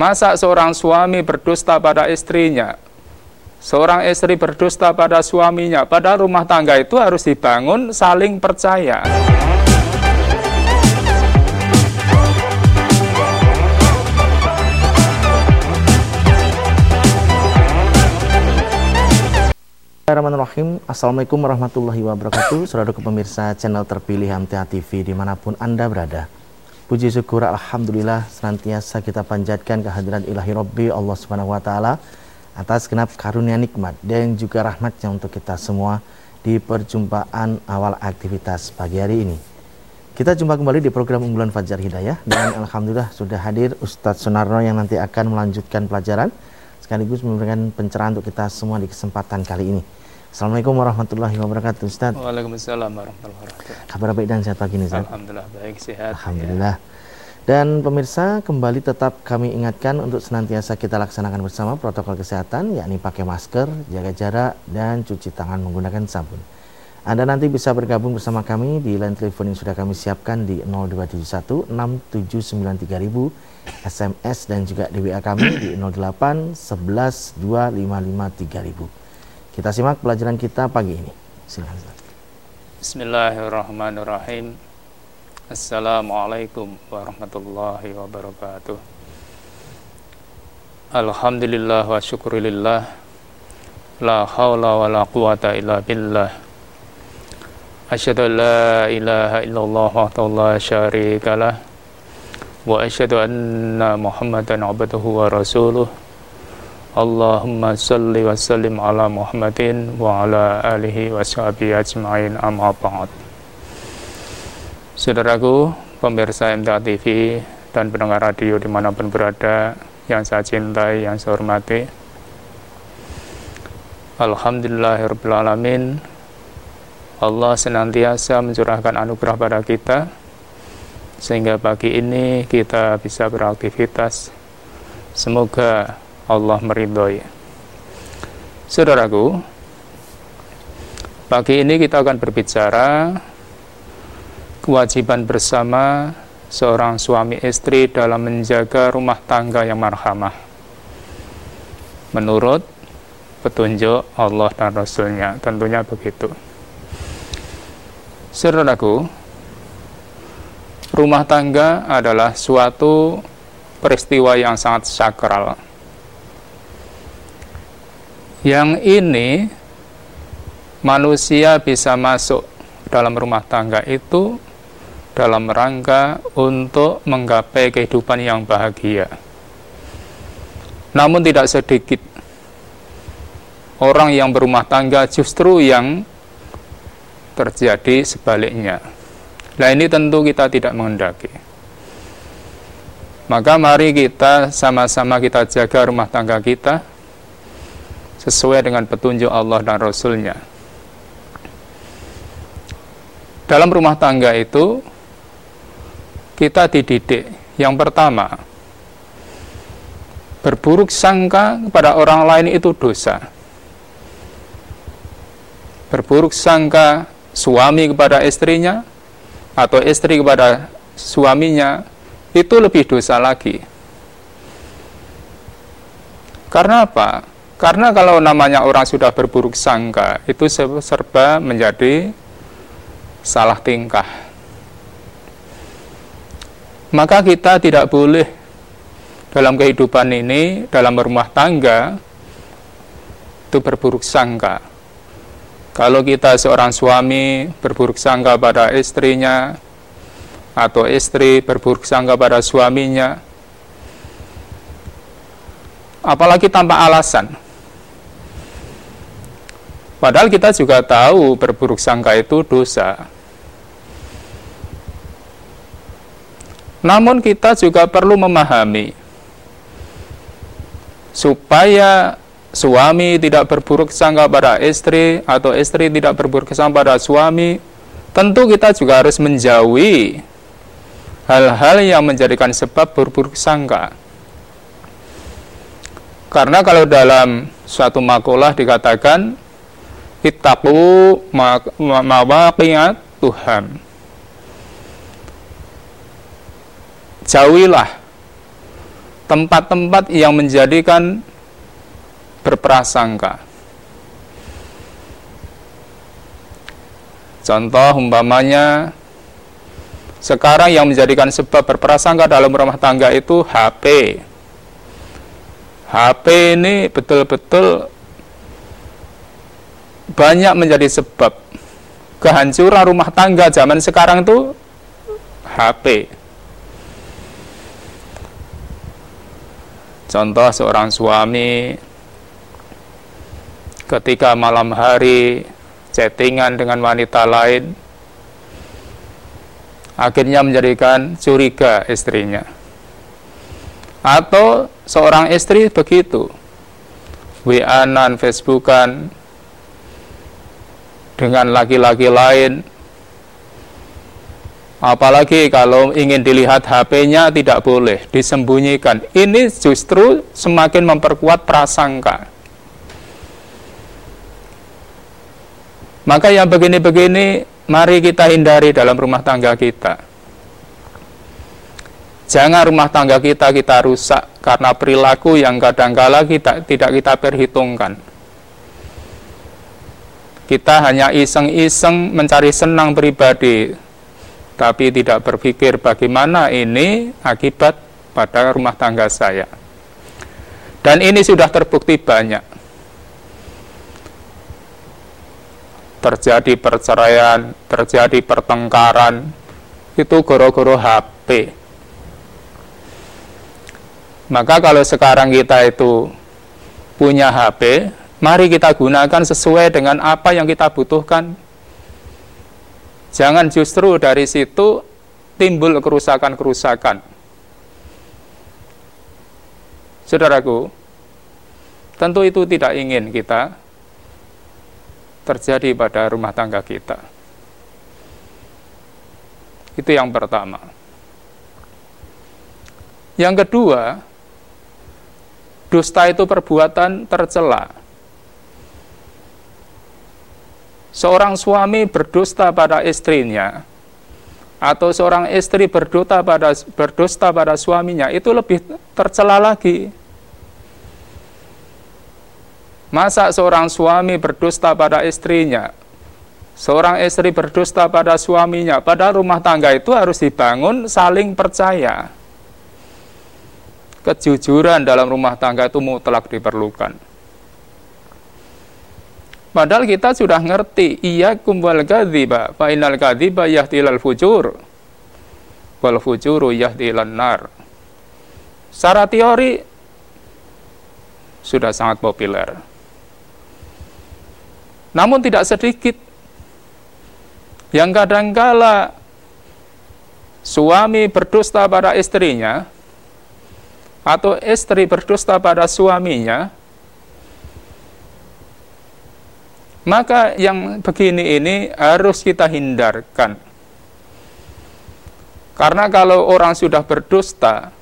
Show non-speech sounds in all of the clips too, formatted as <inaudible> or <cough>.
Masa seorang suami berdusta pada istrinya? Seorang istri berdusta pada suaminya, padahal rumah tangga itu harus dibangun saling percaya. Bismillahirrahmanirrahim Assalamualaikum warahmatullahi wabarakatuh Saudara pemirsa channel terpilih MTA TV di mana pun Anda berada Puji syukur Alhamdulillah senantiasa kita panjatkan kehadiran ilahi Rabbi Allah Subhanahu Wa Taala atas genap karunia nikmat dan juga rahmatnya untuk kita semua di perjumpaan awal aktivitas pagi hari ini. Kita jumpa kembali di program unggulan Fajar Hidayah dan Alhamdulillah sudah hadir Ustadz Sunarno yang nanti akan melanjutkan pelajaran sekaligus memberikan pencerahan untuk kita semua di kesempatan kali ini. Assalamualaikum warahmatullahi wabarakatuh Ustaz Waalaikumsalam warahmatullahi wabarakatuh Kabar baik dan sehat pagi ini Ustaz Alhamdulillah baik sehat Alhamdulillah ya. Dan pemirsa kembali tetap kami ingatkan untuk senantiasa kita laksanakan bersama protokol kesehatan yakni pakai masker, jaga jarak dan cuci tangan menggunakan sabun. Anda nanti bisa bergabung bersama kami di line telepon yang sudah kami siapkan di 0271 6793000 SMS dan juga di WA kami di 08 11 255 3000. Kita simak pelajaran kita pagi ini. Silakan. Bismillahirrahmanirrahim. Assalamualaikum warahmatullahi wabarakatuh. Alhamdulillah wa syukurillah. La hawla wa la quwata illa billah. Asyhadu la ilaha illallah wa la syarika lah. Wa asyhadu anna Muhammadan abduhu wa rasuluh. Allahumma salli wa sallim ala Muhammadin wa ala alihi wa sahbihi ajma'in amma ba'd. Saudaraku, pemirsa MTA TV dan pendengar radio di mana pun berada yang saya cintai, yang saya hormati. Alhamdulillahirrahmanirrahim Allah senantiasa mencurahkan anugerah pada kita sehingga pagi ini kita bisa beraktivitas. Semoga Allah meridhoi. Saudaraku, pagi ini kita akan berbicara kewajiban bersama seorang suami istri dalam menjaga rumah tangga yang marhamah. Menurut petunjuk Allah dan Rasulnya, tentunya begitu. Saudaraku, rumah tangga adalah suatu peristiwa yang sangat sakral yang ini manusia bisa masuk dalam rumah tangga itu dalam rangka untuk menggapai kehidupan yang bahagia. Namun tidak sedikit orang yang berumah tangga justru yang terjadi sebaliknya. Nah ini tentu kita tidak mengendaki. Maka mari kita sama-sama kita jaga rumah tangga kita, sesuai dengan petunjuk Allah dan Rasulnya. Dalam rumah tangga itu, kita dididik. Yang pertama, berburuk sangka kepada orang lain itu dosa. Berburuk sangka suami kepada istrinya, atau istri kepada suaminya, itu lebih dosa lagi. Karena apa? Karena kalau namanya orang sudah berburuk sangka, itu serba menjadi salah tingkah. Maka kita tidak boleh dalam kehidupan ini, dalam rumah tangga, itu berburuk sangka. Kalau kita seorang suami berburuk sangka pada istrinya, atau istri berburuk sangka pada suaminya, apalagi tanpa alasan, Padahal kita juga tahu berburuk sangka itu dosa. Namun kita juga perlu memahami supaya suami tidak berburuk sangka pada istri atau istri tidak berburuk sangka pada suami, tentu kita juga harus menjauhi hal-hal yang menjadikan sebab berburuk sangka. Karena kalau dalam suatu makalah dikatakan Ittaqu mawaqiyat Tuhan. Jauhilah tempat-tempat yang menjadikan berprasangka. Contoh umpamanya sekarang yang menjadikan sebab berprasangka dalam rumah tangga itu HP. HP ini betul-betul banyak menjadi sebab kehancuran rumah tangga zaman sekarang itu HP. Contoh seorang suami ketika malam hari chattingan dengan wanita lain akhirnya menjadikan curiga istrinya atau seorang istri begitu WA-an, Facebookan dengan laki-laki lain Apalagi kalau ingin dilihat HP-nya tidak boleh, disembunyikan. Ini justru semakin memperkuat prasangka. Maka yang begini-begini, mari kita hindari dalam rumah tangga kita. Jangan rumah tangga kita kita rusak karena perilaku yang kadang-kala kita tidak kita perhitungkan. Kita hanya iseng-iseng mencari senang pribadi, tapi tidak berpikir bagaimana ini akibat pada rumah tangga saya. Dan ini sudah terbukti banyak. Terjadi perceraian, terjadi pertengkaran, itu goro-goro HP. Maka kalau sekarang kita itu punya HP, mari kita gunakan sesuai dengan apa yang kita butuhkan Jangan justru dari situ timbul kerusakan-kerusakan. Saudaraku, tentu itu tidak ingin kita terjadi pada rumah tangga kita. Itu yang pertama. Yang kedua, dusta itu perbuatan tercela. Seorang suami berdusta pada istrinya atau seorang istri berdusta pada berdusta pada suaminya itu lebih tercela lagi. Masa seorang suami berdusta pada istrinya, seorang istri berdusta pada suaminya, pada rumah tangga itu harus dibangun saling percaya. Kejujuran dalam rumah tangga itu mutlak diperlukan. Padahal kita sudah ngerti, iya kumbal kadhiba, fa innal kadhiba yahdilal fujur. Wal fujuru yahdilan nar. Secara teori sudah sangat populer. Namun tidak sedikit yang kadangkala suami berdusta pada istrinya atau istri berdusta pada suaminya Maka yang begini ini harus kita hindarkan. Karena kalau orang sudah berdusta,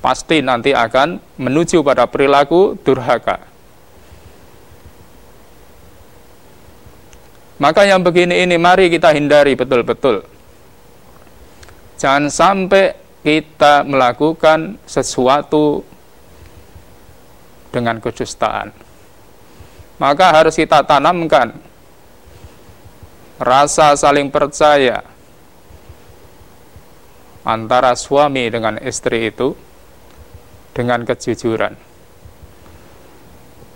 pasti nanti akan menuju pada perilaku durhaka. Maka yang begini ini mari kita hindari betul-betul. Jangan sampai kita melakukan sesuatu dengan kedustaan maka harus kita tanamkan rasa saling percaya antara suami dengan istri itu dengan kejujuran.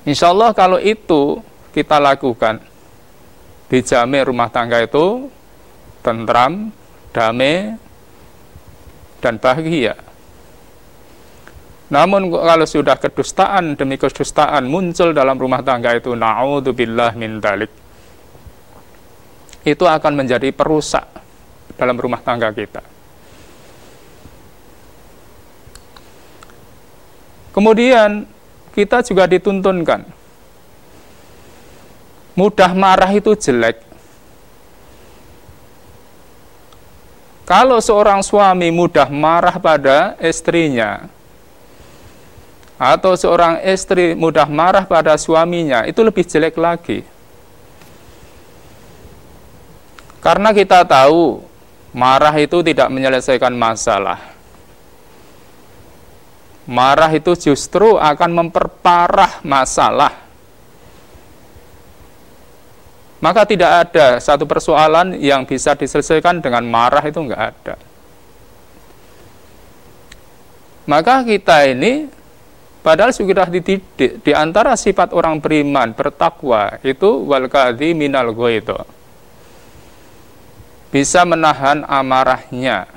Insya Allah kalau itu kita lakukan, dijamin rumah tangga itu tentram, damai, dan bahagia. Namun kalau sudah kedustaan demi kedustaan muncul dalam rumah tangga itu naudzubillah min dalik. Itu akan menjadi perusak dalam rumah tangga kita. Kemudian kita juga dituntunkan mudah marah itu jelek. Kalau seorang suami mudah marah pada istrinya, atau seorang istri mudah marah pada suaminya, itu lebih jelek lagi. Karena kita tahu marah itu tidak menyelesaikan masalah. Marah itu justru akan memperparah masalah. Maka tidak ada satu persoalan yang bisa diselesaikan dengan marah itu enggak ada. Maka kita ini padahal sudah dididik di antara sifat orang beriman bertakwa itu wal minal itu bisa menahan amarahnya.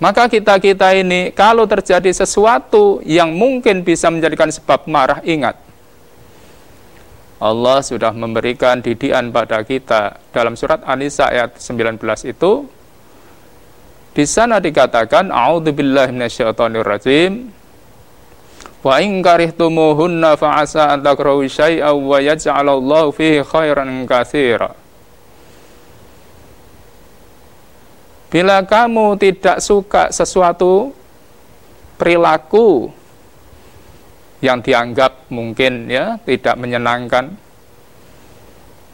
Maka kita-kita ini kalau terjadi sesuatu yang mungkin bisa menjadikan sebab marah, ingat. Allah sudah memberikan didikan pada kita. Dalam surat An-Nisa ayat 19 itu di sana dikatakan a'udzubillahi minasyaitonirrajim wa in karihtumuhunna fa'asa an takrahu syai'an wa yaj'alallahu fihi khairan katsira Bila kamu tidak suka sesuatu perilaku yang dianggap mungkin ya tidak menyenangkan,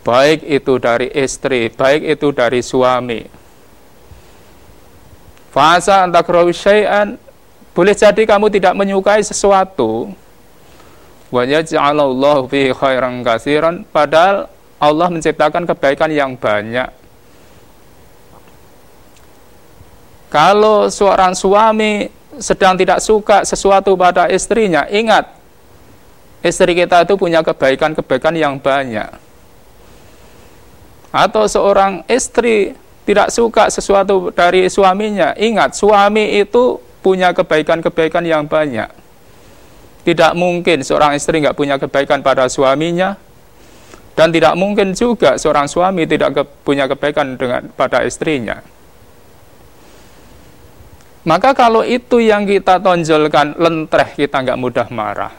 baik itu dari istri, baik itu dari suami. Fasa antakrawi syai'an. Boleh jadi kamu tidak menyukai sesuatu. Wa yaj'alallahu fihi khairan katsiran. Padahal Allah menciptakan kebaikan yang banyak. Kalau seorang suami sedang tidak suka sesuatu pada istrinya, ingat, istri kita itu punya kebaikan-kebaikan yang banyak. Atau seorang istri tidak suka sesuatu dari suaminya, ingat, suami itu punya kebaikan-kebaikan yang banyak. Tidak mungkin seorang istri nggak punya kebaikan pada suaminya, dan tidak mungkin juga seorang suami tidak punya kebaikan dengan pada istrinya. Maka kalau itu yang kita tonjolkan lentreh, kita nggak mudah marah.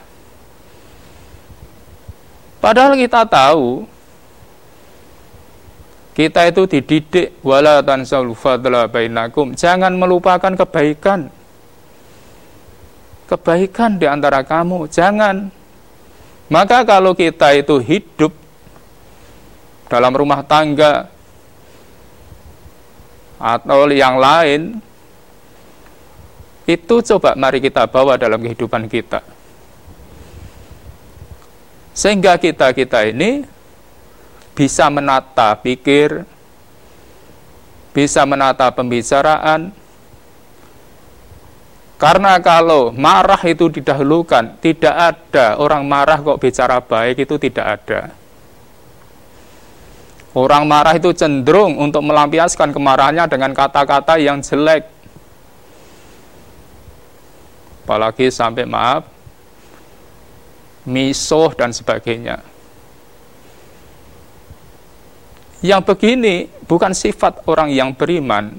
Padahal kita tahu kita itu dididik wala tansaul fadla bainakum. Jangan melupakan kebaikan. Kebaikan di antara kamu, jangan. Maka kalau kita itu hidup dalam rumah tangga atau yang lain itu coba mari kita bawa dalam kehidupan kita. Sehingga kita-kita ini bisa menata pikir, bisa menata pembicaraan, karena kalau marah itu didahulukan, tidak ada orang marah kok bicara baik itu tidak ada. Orang marah itu cenderung untuk melampiaskan kemarahannya dengan kata-kata yang jelek, apalagi sampai maaf misuh dan sebagainya. Yang begini bukan sifat orang yang beriman.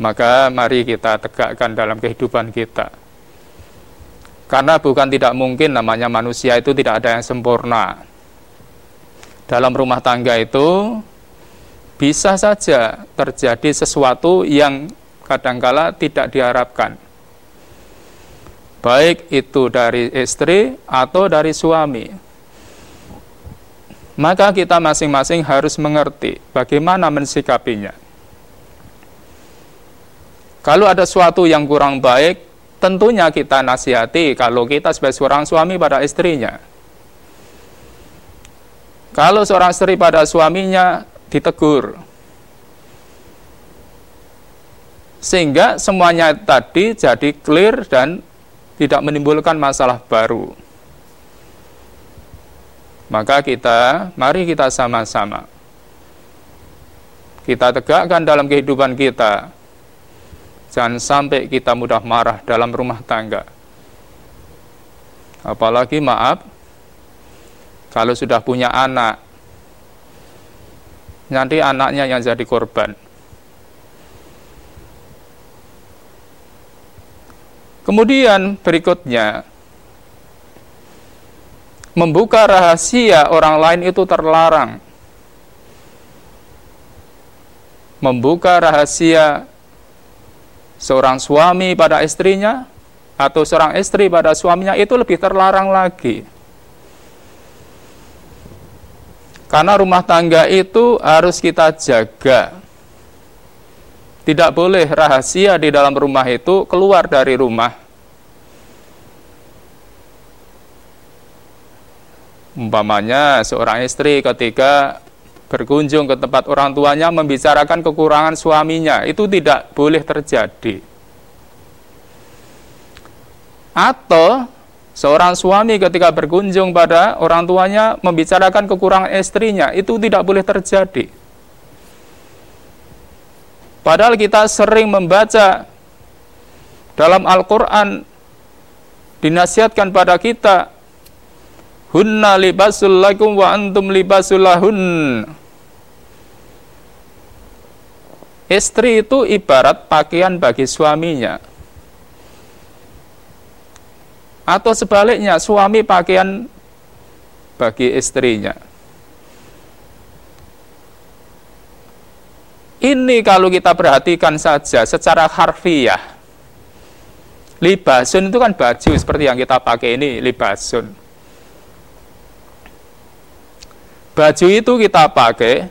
Maka mari kita tegakkan dalam kehidupan kita. Karena bukan tidak mungkin namanya manusia itu tidak ada yang sempurna. Dalam rumah tangga itu bisa saja terjadi sesuatu yang kadangkala tidak diharapkan. Baik itu dari istri atau dari suami. Maka kita masing-masing harus mengerti bagaimana mensikapinya. Kalau ada sesuatu yang kurang baik, tentunya kita nasihati kalau kita sebagai seorang suami pada istrinya. Kalau seorang istri pada suaminya ditegur, sehingga semuanya tadi jadi clear dan tidak menimbulkan masalah baru. Maka kita, mari kita sama-sama. Kita tegakkan dalam kehidupan kita. Jangan sampai kita mudah marah dalam rumah tangga. Apalagi maaf, kalau sudah punya anak, nanti anaknya yang jadi korban. Kemudian berikutnya, membuka rahasia orang lain itu terlarang. Membuka rahasia seorang suami pada istrinya atau seorang istri pada suaminya itu lebih terlarang lagi. Karena rumah tangga itu harus kita jaga Tidak boleh rahasia di dalam rumah itu keluar dari rumah. Umpamanya seorang istri ketika berkunjung ke tempat orang tuanya membicarakan kekurangan suaminya, itu tidak boleh terjadi. Atau seorang suami ketika berkunjung pada orang tuanya membicarakan kekurangan istrinya, itu tidak boleh terjadi. Padahal kita sering membaca dalam Al-Quran dinasihatkan pada kita hunna libasul lakum wa antum libasul lahun Istri itu ibarat pakaian bagi suaminya. Atau sebaliknya, suami pakaian bagi istrinya. Ini kalau kita perhatikan saja secara harfiah. Libasun itu kan baju seperti yang kita pakai ini, libasun. Baju itu kita pakai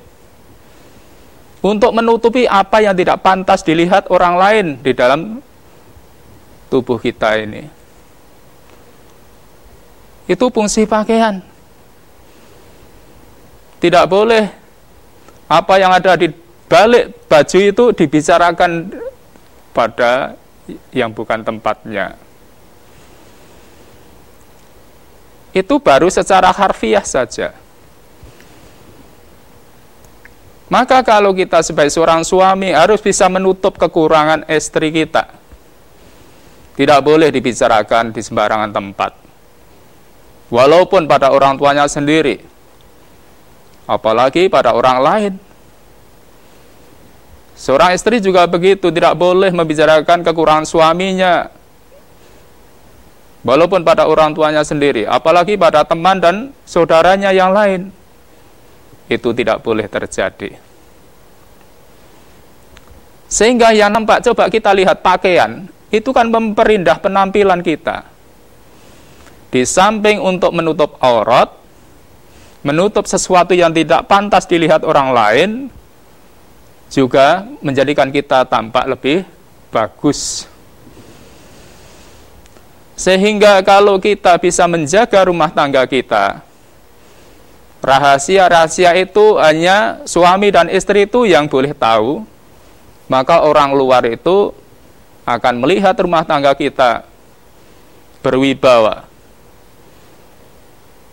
untuk menutupi apa yang tidak pantas dilihat orang lain di dalam tubuh kita ini. Itu fungsi pakaian. Tidak boleh apa yang ada di balik baju itu dibicarakan pada yang bukan tempatnya. Itu baru secara harfiah saja. Maka kalau kita sebagai seorang suami harus bisa menutup kekurangan istri kita. Tidak boleh dibicarakan di sembarangan tempat. Walaupun pada orang tuanya sendiri. Apalagi pada orang lain. Seorang istri juga begitu, tidak boleh membicarakan kekurangan suaminya. Walaupun pada orang tuanya sendiri, apalagi pada teman dan saudaranya yang lain. Itu tidak boleh terjadi. Sehingga yang nampak, coba kita lihat pakaian, itu kan memperindah penampilan kita. Di samping untuk menutup aurat, menutup sesuatu yang tidak pantas dilihat orang lain, juga menjadikan kita tampak lebih bagus. Sehingga kalau kita bisa menjaga rumah tangga kita, rahasia-rahasia itu hanya suami dan istri itu yang boleh tahu, maka orang luar itu akan melihat rumah tangga kita berwibawa.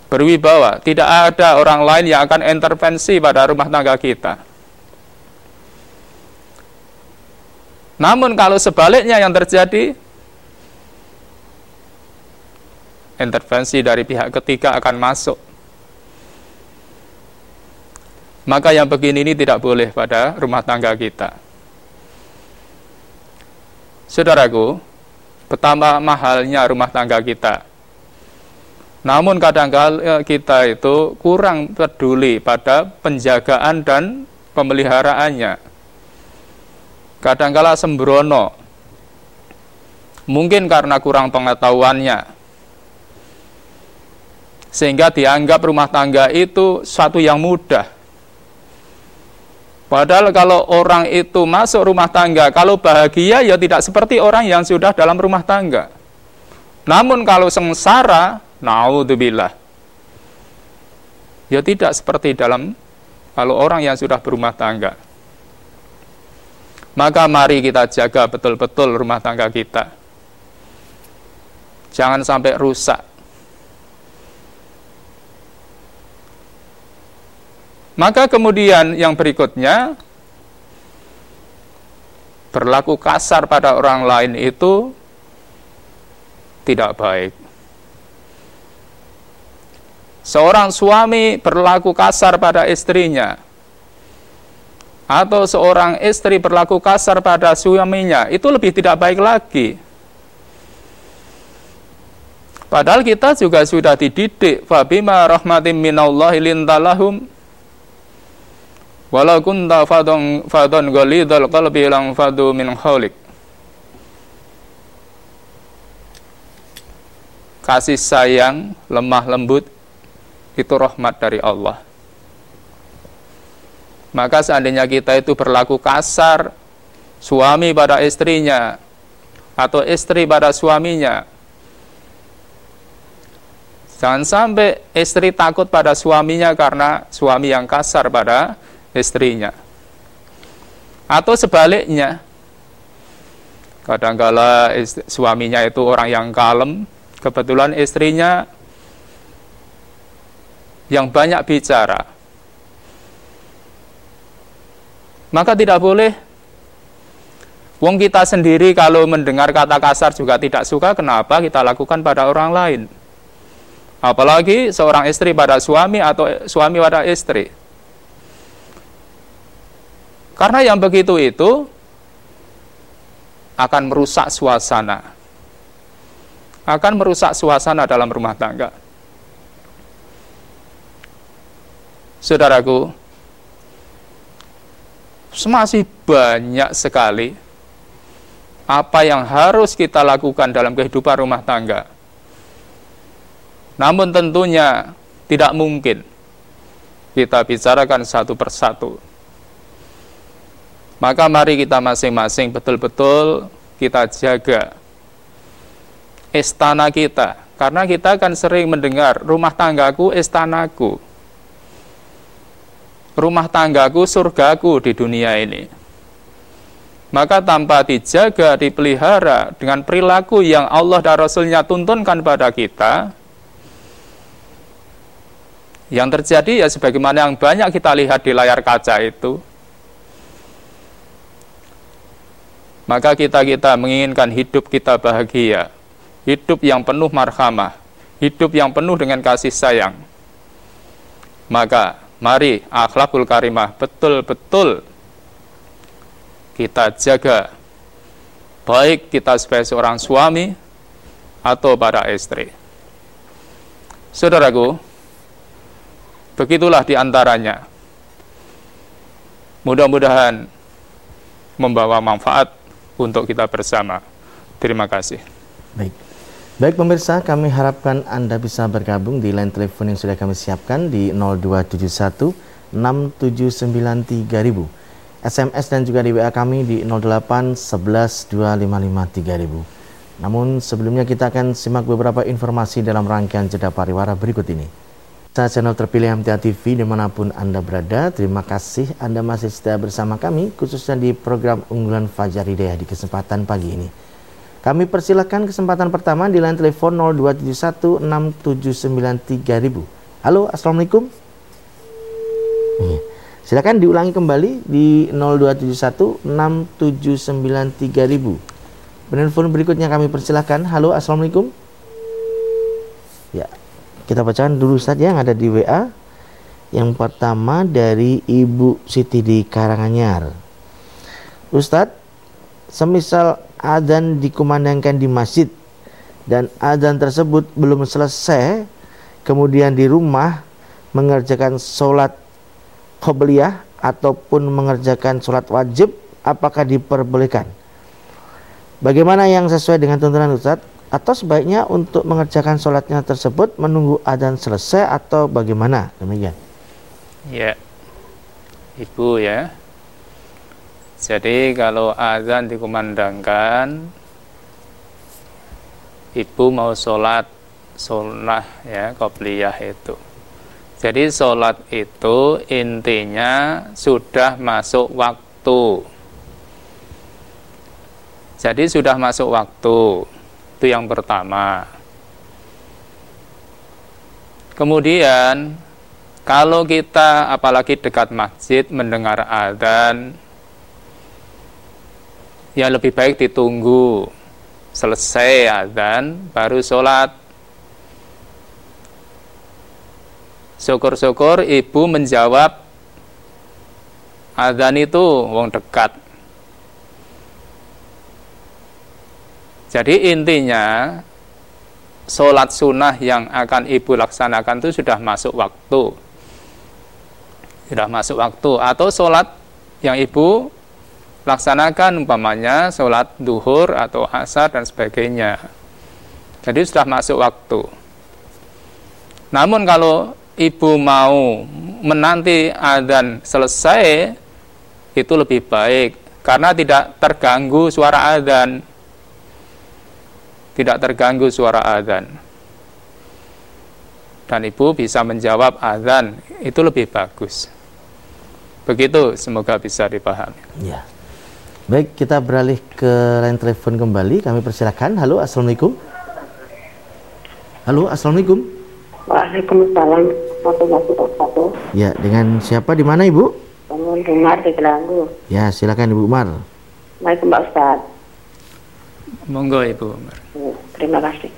Berwibawa, tidak ada orang lain yang akan intervensi pada rumah tangga kita. Namun kalau sebaliknya yang terjadi, intervensi dari pihak ketiga akan masuk. Maka yang begini ini tidak boleh pada rumah tangga kita. Saudaraku, betapa mahalnya rumah tangga kita. Namun kadang-kadang kita itu kurang peduli pada penjagaan dan pemeliharaannya kadangkala sembrono. Mungkin karena kurang pengetahuannya. Sehingga dianggap rumah tangga itu suatu yang mudah. Padahal kalau orang itu masuk rumah tangga, kalau bahagia ya tidak seperti orang yang sudah dalam rumah tangga. Namun kalau sengsara, naudzubillah. Ya tidak seperti dalam kalau orang yang sudah berumah tangga. Maka mari kita jaga betul-betul rumah tangga kita. Jangan sampai rusak. Maka kemudian yang berikutnya berlaku kasar pada orang lain itu tidak baik. Seorang suami berlaku kasar pada istrinya atau seorang istri berlaku kasar pada suaminya, itu lebih tidak baik lagi. Padahal kita juga sudah dididik fabima rahmatim minallahi lintalahum walau kunta fadon fadon ghalidul qalbi lang fadu min khawlik kasih sayang lemah lembut itu rahmat dari Allah maka seandainya kita itu berlaku kasar, suami pada istrinya atau istri pada suaminya. Jangan sampai istri takut pada suaminya karena suami yang kasar pada istrinya. Atau sebaliknya, kadangkala suaminya itu orang yang kalem, kebetulan istrinya yang banyak bicara. Maka tidak boleh Wong kita sendiri kalau mendengar kata kasar juga tidak suka, kenapa kita lakukan pada orang lain? Apalagi seorang istri pada suami atau suami pada istri. Karena yang begitu itu akan merusak suasana. Akan merusak suasana dalam rumah tangga. Saudaraku, masih banyak sekali apa yang harus kita lakukan dalam kehidupan rumah tangga. Namun tentunya tidak mungkin kita bicarakan satu persatu. Maka mari kita masing-masing betul-betul kita jaga istana kita. Karena kita akan sering mendengar rumah tanggaku istanaku. Rumah tanggaku surgaku di dunia ini maka tanpa dijaga, dipelihara dengan perilaku yang Allah dan Rasulnya tuntunkan pada kita, yang terjadi ya sebagaimana yang banyak kita lihat di layar kaca itu, maka kita-kita menginginkan hidup kita bahagia, hidup yang penuh marhamah, hidup yang penuh dengan kasih sayang. Maka mari akhlakul karimah betul-betul kita jaga baik kita sebagai seorang suami atau para istri. Saudaraku, begitulah di antaranya. Mudah-mudahan membawa manfaat untuk kita bersama. Terima kasih. Baik. Baik pemirsa, kami harapkan Anda bisa bergabung di line telepon yang sudah kami siapkan di 0271 679 3000. SMS dan juga di WA kami di 08 11 255 3000. Namun sebelumnya kita akan simak beberapa informasi dalam rangkaian jeda pariwara berikut ini. Saya channel terpilih MTA TV di mana pun Anda berada, terima kasih Anda masih setia bersama kami, khususnya di program unggulan Fajar Hidayah di kesempatan pagi ini. Kami persilahkan kesempatan pertama di line telepon 0271 679 Halo, Assalamualaikum. Silakan diulangi kembali di 0271 679 3000. Penelpon berikutnya kami persilahkan. Halo, Assalamualaikum. Ya, kita bacakan dulu saja yang ada di WA. Yang pertama dari Ibu Siti di Karanganyar. Ustadz, semisal adzan dikumandangkan di masjid dan adzan tersebut belum selesai, kemudian di rumah mengerjakan sholat qobliyah ataupun mengerjakan sholat wajib apakah diperbolehkan? Bagaimana yang sesuai dengan tuntunan Ustaz? Atau sebaiknya untuk mengerjakan sholatnya tersebut menunggu adzan selesai atau bagaimana? Demikian. Ya, Ibu ya. Jadi kalau azan dikumandangkan, ibu mau sholat sunnah ya, qobliyah itu jadi sholat itu intinya sudah masuk waktu. Jadi sudah masuk waktu. Itu yang pertama. Kemudian kalau kita apalagi dekat masjid mendengar adzan ya lebih baik ditunggu selesai adzan baru sholat Syukur-syukur ibu menjawab Adzan itu wong dekat. Jadi intinya sholat sunnah yang akan ibu laksanakan itu sudah masuk waktu. Sudah masuk waktu. Atau sholat yang ibu laksanakan umpamanya sholat duhur atau asar dan sebagainya. Jadi sudah masuk waktu. Namun kalau ibu mau menanti adzan selesai itu lebih baik karena tidak terganggu suara adzan. Tidak terganggu suara adzan. Dan ibu bisa menjawab adzan itu lebih bagus. Begitu, semoga bisa dipahami. Ya. Baik, kita beralih ke line telepon kembali. Kami persilakan. Halo, assalamualaikum. Halo, assalamualaikum. Waalaikumsalam warahmatullahi wabarakatuh. Ya, dengan siapa di mana ibu? Bangun Umar di Gelanggu. Ya, silakan ibu Umar. Assalamualaikum Pak Ustaz. Monggo ibu Umar. Terima kasih.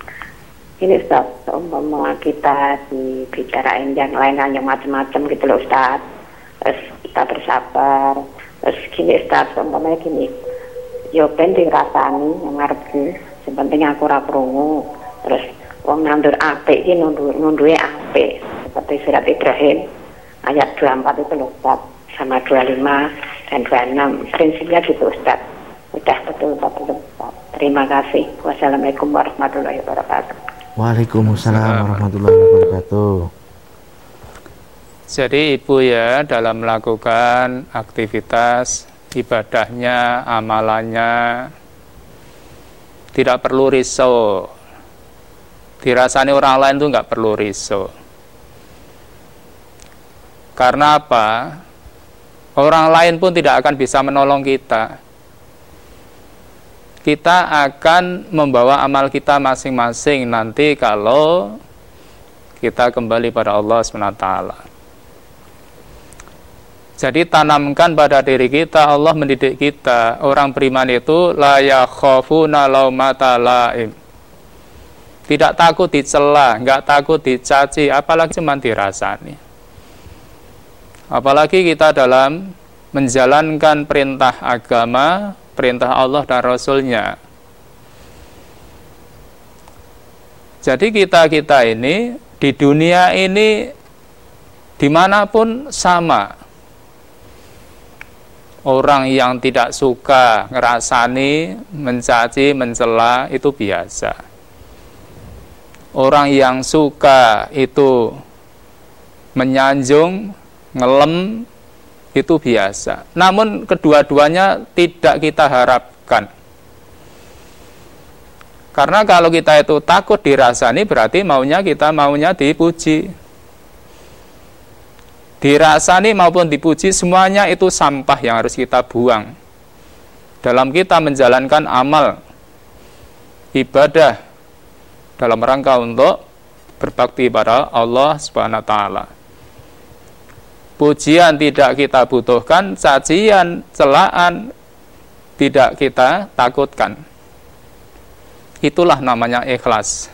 Ini Ustaz, seumpama kita dibicarain yang lain yang macam-macam gitu loh Ustaz. Terus kita bersabar. Terus gini Ustaz, seumpamanya gini. Yo ben dirasani yang ngarepku. Sepenting aku ora krungu. Terus wong nandur apik iki nundur nunduhe apik. Seperti surat Ibrahim ayat 24 itu loh Ustaz sama 25 dan 26 prinsipnya gitu Ustaz udah betul betul Ustaz terima kasih wassalamualaikum warahmatullahi wabarakatuh Waalaikumsalam warahmatullahi wabarakatuh. Jadi ibu ya dalam melakukan aktivitas ibadahnya, amalannya tidak perlu risau. Dirasani orang lain itu nggak perlu risau. Karena apa? Orang lain pun tidak akan bisa menolong kita. Kita akan membawa amal kita masing-masing nanti kalau kita kembali pada Allah SWT. Jadi tanamkan pada diri kita, Allah mendidik kita. Orang beriman itu la laumata laim. Tidak takut dicela, nggak takut dicaci, apalagi cuma dirasani. Apalagi kita dalam menjalankan perintah agama, perintah Allah dan Rasulnya. Jadi kita-kita ini di dunia ini di mana pun sama. Orang yang tidak suka ngerasani, mencaci, mencela itu biasa. Orang yang suka itu menyanjung, ngelem itu biasa. Namun kedua-duanya tidak kita harapkan. Karena kalau kita itu takut dirasani berarti maunya kita maunya dipuji. Dirasani maupun dipuji semuanya itu sampah yang harus kita buang. Dalam kita menjalankan amal ibadah dalam rangka untuk berbakti pada Allah Subhanahu wa taala. Pujian tidak kita butuhkan, cacian, celaan tidak kita takutkan. Itulah namanya ikhlas.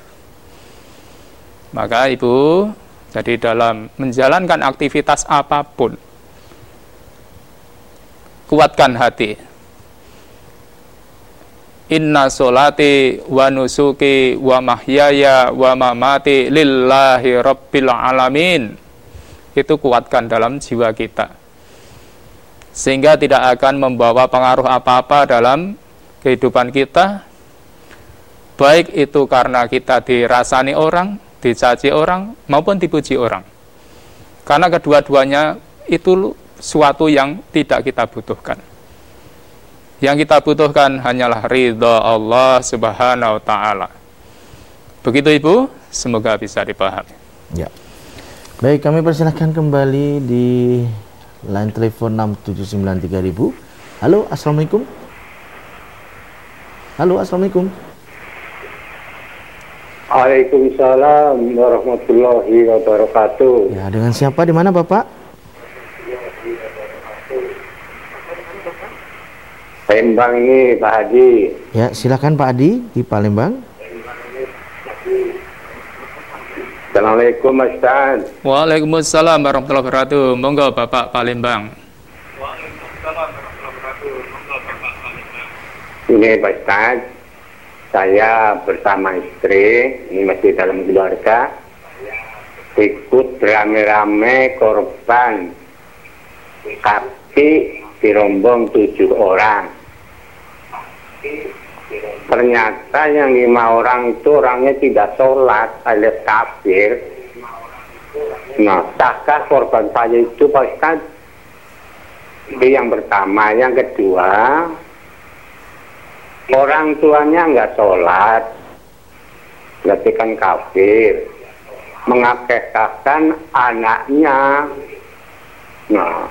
Maka Ibu, jadi dalam menjalankan aktivitas apa pun, kuatkan hati. Inna solati wa nusuki wa mahyaya wa mamati lillahi rabbil alamin itu kuatkan dalam jiwa kita. Sehingga tidak akan membawa pengaruh apa-apa dalam kehidupan kita, baik itu karena kita dirasani orang, dicaci orang, maupun dipuji orang. Karena kedua-duanya itu suatu yang tidak kita butuhkan. Yang kita butuhkan hanyalah ridha Allah Subhanahu wa taala. Begitu Ibu, semoga bisa dipahami. Ya. Baik, kami persilahkan kembali di line telepon 6793000. Halo, Assalamualaikum. Halo, Assalamualaikum. Waalaikumsalam warahmatullahi wabarakatuh. Ya, dengan siapa di mana, Bapak? Palembang ini Pak Haji. Ya, silakan Pak Adi di Palembang. Assalamualaikum Mas Tan. Waalaikumsalam warahmatullahi wabarakatuh. Monggo Bapak Palembang. Ini Pak Tan. Saya bersama istri, ini masih dalam keluarga, ikut rame-rame korban kaki dirombong tujuh orang. Ternyata yang lima orang itu orangnya tidak sholat alias kafir. Nah, tahkah korban saya itu Pak Ustaz? Itu yang pertama. Yang kedua, orang tuanya nggak sholat, berarti kan kafir. Mengakekahkan anaknya. Nah,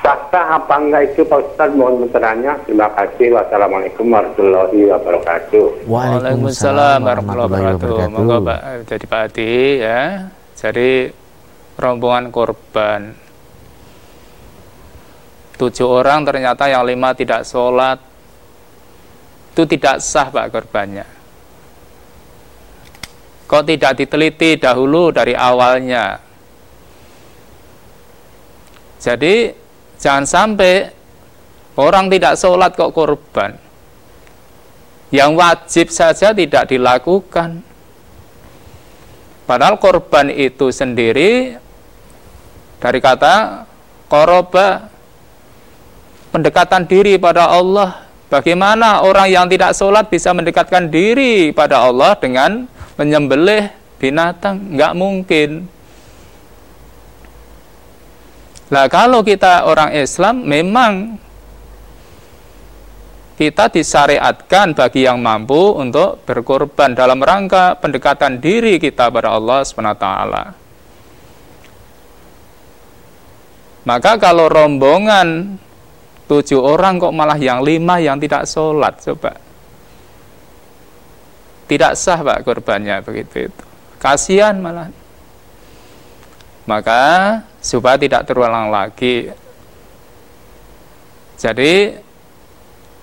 sah apa enggak itu Pak Ustadz mohon pencerahannya. Terima kasih. Wassalamualaikum warahmatullahi wabarakatuh. Waalaikumsalam warahmatullahi wabarakatuh. Moga Pak jadi Pak Adi ya. Jadi rombongan korban tujuh orang ternyata yang lima tidak sholat itu tidak sah Pak korbannya kok tidak diteliti dahulu dari awalnya jadi jangan sampai orang tidak sholat kok korban. Yang wajib saja tidak dilakukan. Padahal korban itu sendiri dari kata koroba pendekatan diri pada Allah. Bagaimana orang yang tidak sholat bisa mendekatkan diri pada Allah dengan menyembelih binatang? Nggak mungkin Nah kalau kita orang Islam memang kita disyariatkan bagi yang mampu untuk berkorban dalam rangka pendekatan diri kita pada Allah SWT. Maka kalau rombongan tujuh orang kok malah yang lima yang tidak sholat coba. Tidak sah pak korbannya begitu itu. Kasihan malah maka supaya tidak terulang lagi. Jadi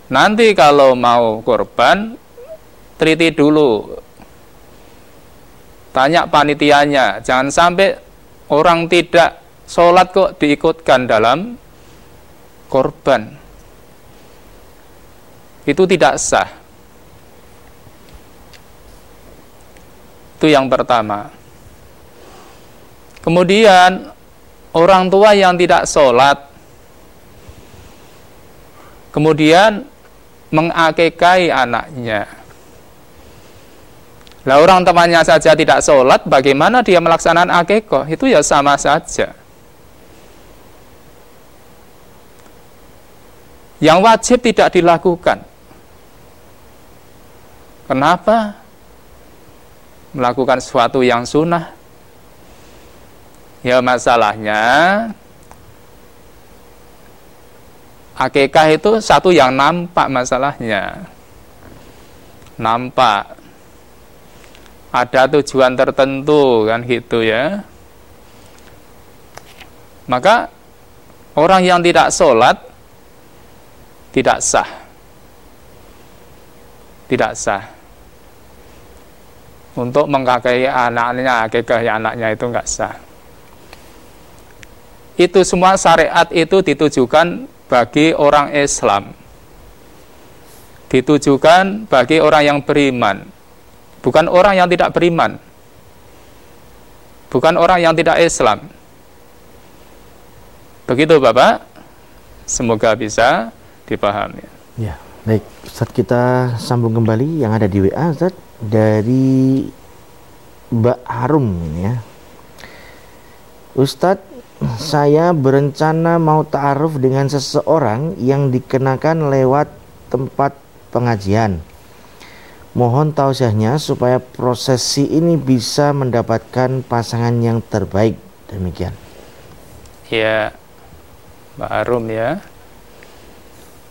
nanti kalau mau korban teliti dulu. Tanya panitianya jangan sampai orang tidak sholat kok diikutkan dalam korban itu tidak sah. Itu yang pertama. Kemudian orang tua yang tidak sholat, kemudian mengakekai anaknya. Lah orang temannya saja tidak sholat, bagaimana dia melaksanakan akekah? Itu ya sama saja. Yang wajib tidak dilakukan. Kenapa? melakukan sesuatu yang sunnah ya masalahnya akikah itu satu yang nampak masalahnya. Nampak. Ada tujuan tertentu kan gitu ya. Maka orang yang tidak sholat tidak sah. Tidak sah. Untuk mengkakai anaknya, akikah anaknya itu enggak sah. Itu semua syariat itu ditujukan bagi orang Islam. Ditujukan bagi orang yang beriman. Bukan orang yang tidak beriman. Bukan orang yang tidak Islam. Begitu Bapak. Semoga bisa dipahami. Ya, baik. Saat kita sambung kembali yang ada di WA, Ustaz dari Mbak Harum ya. Ustadz, saya berencana mau ta'aruf dengan seseorang yang dikenakan lewat tempat pengajian. Mohon tausiahnya supaya prosesi ini bisa mendapatkan pasangan yang terbaik. Demikian. Ya, Mbak Harum ya.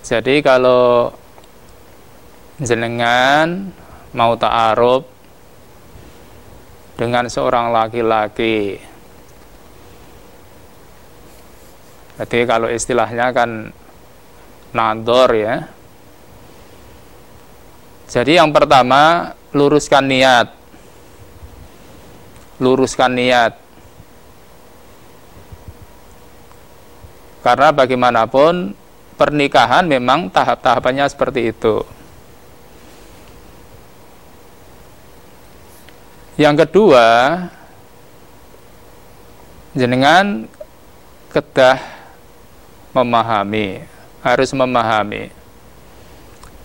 Jadi kalau jenengan mau ta'aruf dengan seorang laki-laki. Jadi kalau istilahnya kan nador ya. Jadi yang pertama luruskan niat. Luruskan niat. Karena bagaimanapun pernikahan memang tahap-tahapannya seperti itu. Yang kedua, jenengan kedah memahami, harus memahami.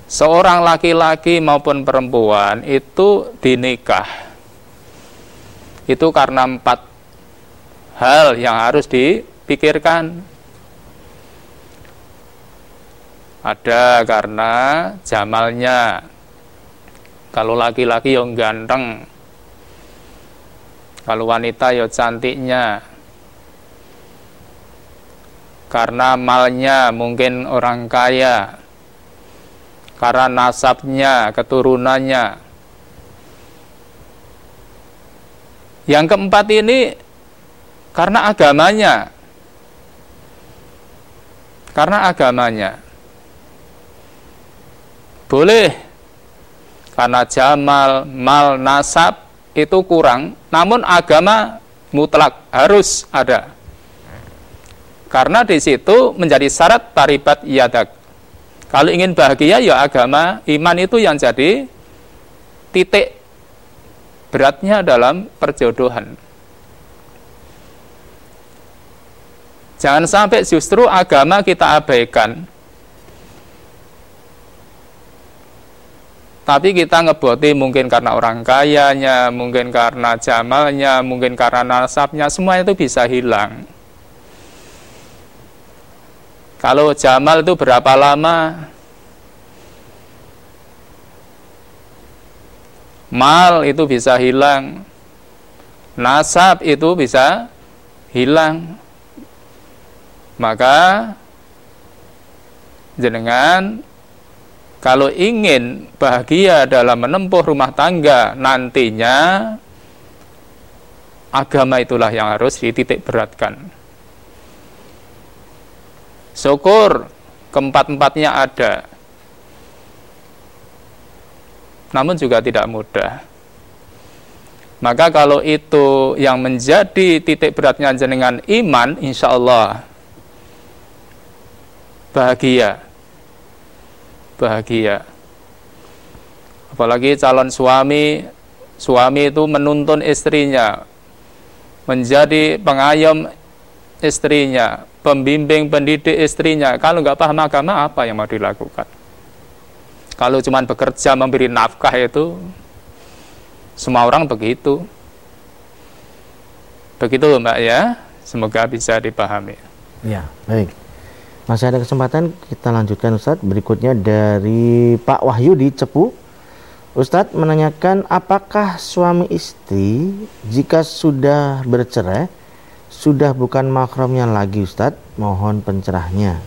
Seorang laki-laki maupun perempuan itu dinikah. Itu karena empat hal yang harus dipikirkan. Ada karena jamalnya. Kalau laki-laki yang ganteng, kalau wanita ya cantiknya. Karena malnya mungkin orang kaya. Karena nasabnya, keturunannya. Yang keempat ini karena agamanya. Karena agamanya. Boleh karena jamal, mal, nasab itu kurang, namun agama mutlak harus ada. Karena di situ menjadi syarat taribat yadak. Kalau ingin bahagia ya agama, iman itu yang jadi titik beratnya dalam perjodohan. Jangan sampai justru agama kita abaikan. Tapi kita ngeboti mungkin karena orang kayanya, mungkin karena jamalnya, mungkin karena nasabnya, semua itu bisa hilang. Kalau jamal itu berapa lama? Mal itu bisa hilang. Nasab itu bisa hilang. Maka jenengan kalau ingin bahagia dalam menempuh rumah tangga nantinya, agama itulah yang harus dititik beratkan. Syukur keempat-empatnya ada. Namun juga tidak mudah. Maka kalau itu yang menjadi titik beratnya jenengan iman, insya Allah bahagia bahagia. Apalagi calon suami, suami itu menuntun istrinya menjadi pengayom istrinya, pembimbing pendidik istrinya. Kalau nggak paham agama apa yang mau dilakukan? Kalau cuma bekerja memberi nafkah itu semua orang begitu. Begitu Mbak ya. Semoga bisa dipahami. Ya, baik. Masih ada kesempatan kita lanjutkan Ustadz. Berikutnya dari Pak Wahyu di Cepu. Ustadz menanyakan apakah suami istri jika sudah bercerai sudah bukan makromnya lagi Ustadz? Mohon pencerahnya.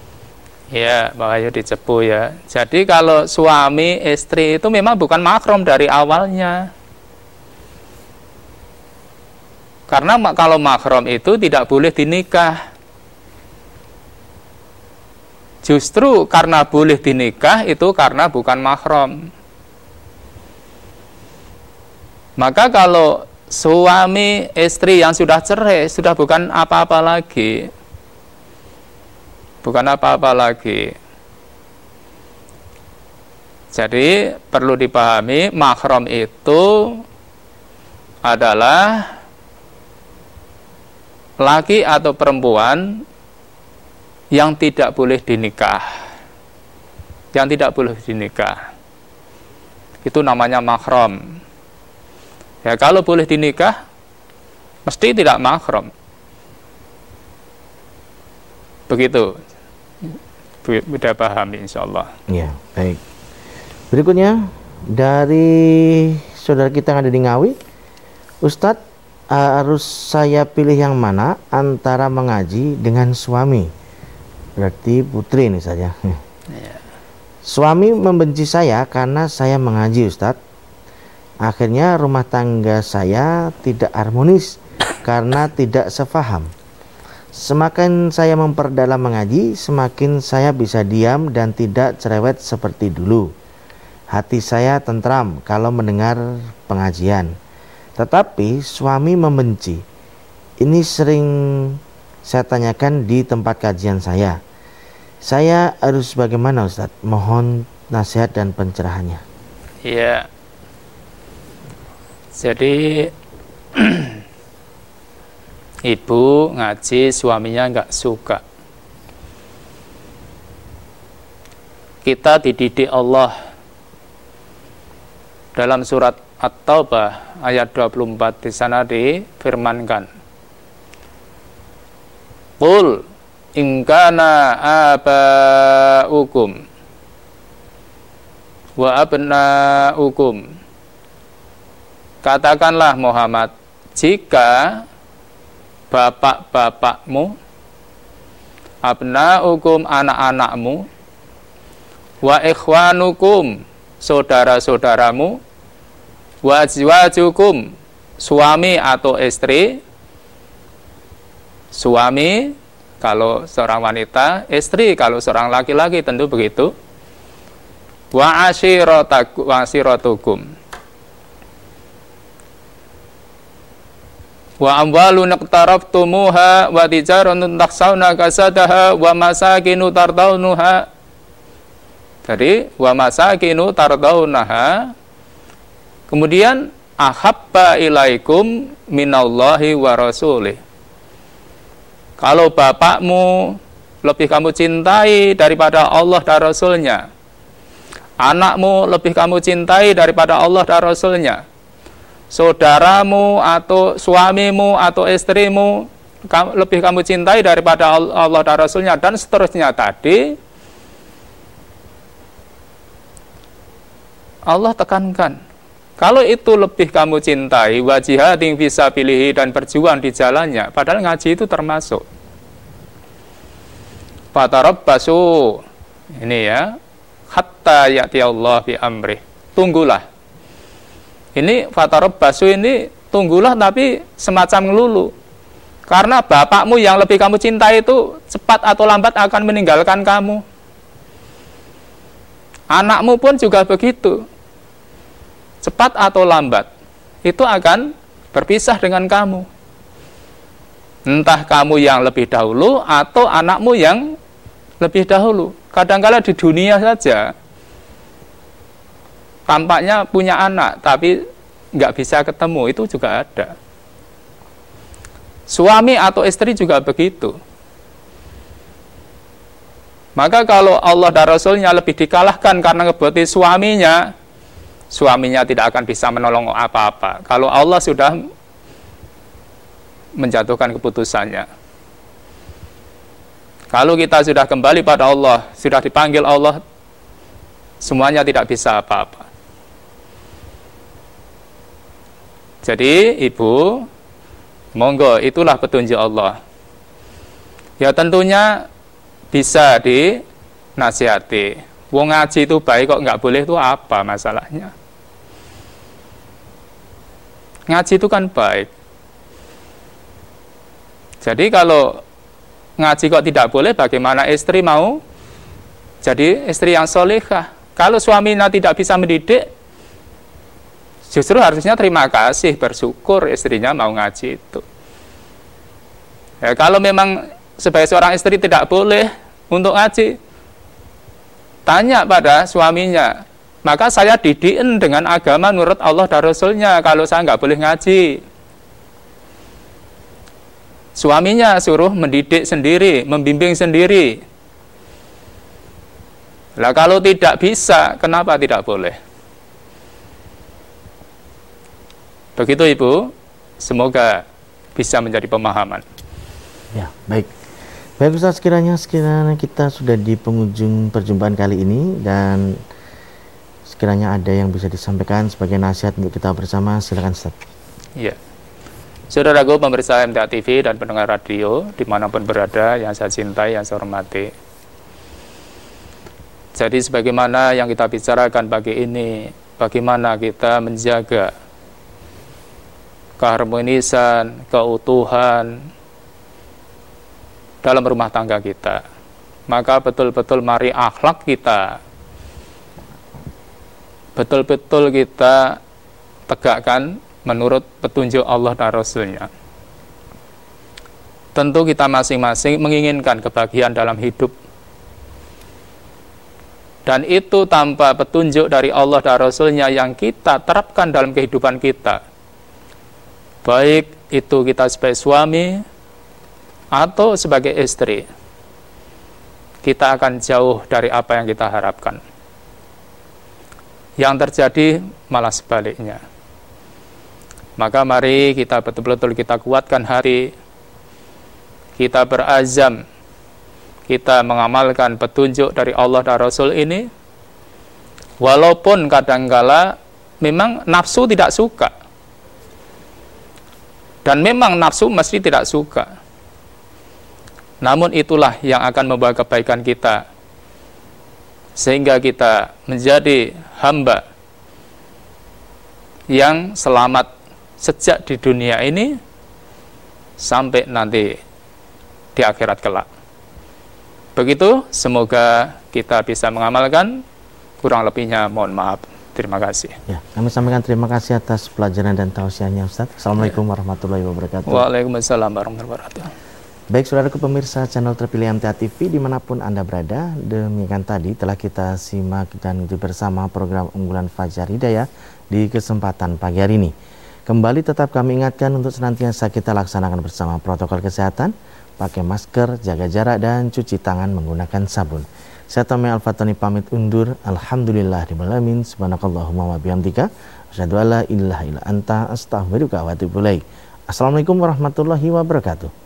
Ya, Pak Wahyu di Cepu ya. Jadi kalau suami istri itu memang bukan makrom dari awalnya. Karena kalau makrom itu tidak boleh dinikah Justru karena boleh dinikah itu karena bukan mahram. Maka kalau suami istri yang sudah cerai sudah bukan apa-apa lagi. Bukan apa-apa lagi. Jadi perlu dipahami mahram itu adalah laki atau perempuan yang tidak boleh dinikah. Yang tidak boleh dinikah. Itu namanya mahram. Ya, kalau boleh dinikah mesti tidak mahram. Begitu. Sudah paham insya Allah. Ya, baik. Berikutnya dari saudara kita yang ada di Ngawi, Ustadz harus saya pilih yang mana antara mengaji dengan suami? berarti putri ini saja ya. suami membenci saya karena saya mengaji Ustadz akhirnya rumah tangga saya tidak harmonis karena tidak sefaham semakin saya memperdalam mengaji semakin saya bisa diam dan tidak cerewet seperti dulu hati saya tentram kalau mendengar pengajian tetapi suami membenci ini sering saya tanyakan di tempat kajian saya. Saya harus bagaimana Ustaz? Mohon nasihat dan pencerahannya. Iya. Jadi <clears throat> ibu ngaji suaminya nggak suka. Kita dididik Allah dalam surat At-Taubah ayat 24 di sana difirmankan Qul ingkana aba'ukum wa abnaukum katakanlah Muhammad jika bapak-bapakmu abnaukum anak-anakmu wa ikhwanukum saudara-saudaramu wa azwajukum suami atau istri suami kalau seorang wanita, istri kalau seorang laki-laki tentu begitu. Wa ashiratukum. Wa amwalu naqtaraftumuha wa tijaratun taksawna kasadaha wa masakinu tardaunuha. Jadi wa masakinu tardaunaha. Kemudian ahabba ilaikum minallahi wa rasulih kalau bapakmu lebih kamu cintai daripada Allah dan Rasulnya, anakmu lebih kamu cintai daripada Allah dan Rasulnya, saudaramu atau suamimu atau istrimu lebih kamu cintai daripada Allah dan Rasulnya dan seterusnya tadi Allah tekankan kalau itu lebih kamu cintai, wajihadin bisa pilih dan berjuang di jalannya. Padahal ngaji itu termasuk. basu Ini ya. Hatta ya'ti Allah bi amrih. Tunggulah. Ini basu ini tunggulah tapi semacam ngelulu. Karena bapakmu yang lebih kamu cintai itu cepat atau lambat akan meninggalkan kamu. Anakmu pun juga begitu cepat atau lambat, itu akan berpisah dengan kamu. Entah kamu yang lebih dahulu atau anakmu yang lebih dahulu. Kadangkala di dunia saja, tampaknya punya anak, tapi nggak bisa ketemu, itu juga ada. Suami atau istri juga begitu. Maka kalau Allah dan Rasulnya lebih dikalahkan karena ngebuati suaminya, suaminya tidak akan bisa menolong apa-apa. Kalau Allah sudah menjatuhkan keputusannya. Kalau kita sudah kembali pada Allah, sudah dipanggil Allah, semuanya tidak bisa apa-apa. Jadi, Ibu, monggo itulah petunjuk Allah. Ya tentunya bisa dinasihati. Wong ngaji itu baik kok nggak boleh itu apa masalahnya? Ngaji itu kan baik. Jadi kalau ngaji kok tidak boleh, bagaimana istri mau jadi istri yang solehah? Kalau suaminya tidak bisa mendidik, justru harusnya terima kasih, bersyukur istrinya mau ngaji itu. Ya, kalau memang sebagai seorang istri tidak boleh untuk ngaji, tanya pada suaminya, maka saya didikin dengan agama menurut Allah dan Rasulnya kalau saya nggak boleh ngaji. Suaminya suruh mendidik sendiri, membimbing sendiri. Lah kalau tidak bisa, kenapa tidak boleh? Begitu Ibu, semoga bisa menjadi pemahaman. Ya, baik. Baik Ustaz, sekiranya sekiranya kita sudah di penghujung perjumpaan kali ini dan sekiranya ada yang bisa disampaikan sebagai nasihat untuk kita bersama silakan Ustaz iya Saudaraku pemirsa MTA TV dan pendengar radio di mana pun berada yang saya cintai, yang saya hormati jadi sebagaimana yang kita bicarakan pagi ini bagaimana kita menjaga keharmonisan, keutuhan dalam rumah tangga kita maka betul-betul mari akhlak kita betul-betul kita tegakkan menurut petunjuk Allah dan Rasulnya. Tentu kita masing-masing menginginkan kebahagiaan dalam hidup. Dan itu tanpa petunjuk dari Allah dan Rasulnya yang kita terapkan dalam kehidupan kita. Baik itu kita sebagai suami atau sebagai istri. Kita akan jauh dari apa yang kita harapkan. Yang terjadi malah sebaliknya. Maka mari kita betul-betul kita kuatkan hati, kita berazam, kita mengamalkan petunjuk dari Allah dan Rasul ini, Walaupun kadangkala memang nafsu tidak suka. Dan memang nafsu mesti tidak suka. Namun itulah yang akan membawa kebaikan kita. Sehingga kita menjadi hamba yang selamat sejak di dunia ini sampai nanti di akhirat kelak. Begitu, semoga kita bisa mengamalkan. Kurang lebihnya mohon maaf. Terima kasih. Ya, kami sampaikan terima kasih atas pelajaran dan tausiahnya Ustaz. Assalamualaikum warahmatullahi wabarakatuh. Waalaikumsalam warahmatullahi wabarakatuh. Baik saudaraku pemirsa channel terpilih MTA TV di mana pun Anda berada, demikian tadi telah kita simak dan ikuti bersama program unggulan Fajar Hidayah di kesempatan pagi hari ini. Kembali tetap kami ingatkan untuk senantiasa kita laksanakan bersama protokol kesehatan, pakai masker, jaga jarak, dan cuci tangan menggunakan sabun. Saya Tommy Al-Fatani pamit undur. Alhamdulillah di malamin. Subhanakallahumma wa bihamdika. Asyhadu alla ilaha illa anta astaghfiruka wa atubu. Assalamualaikum warahmatullahi wabarakatuh.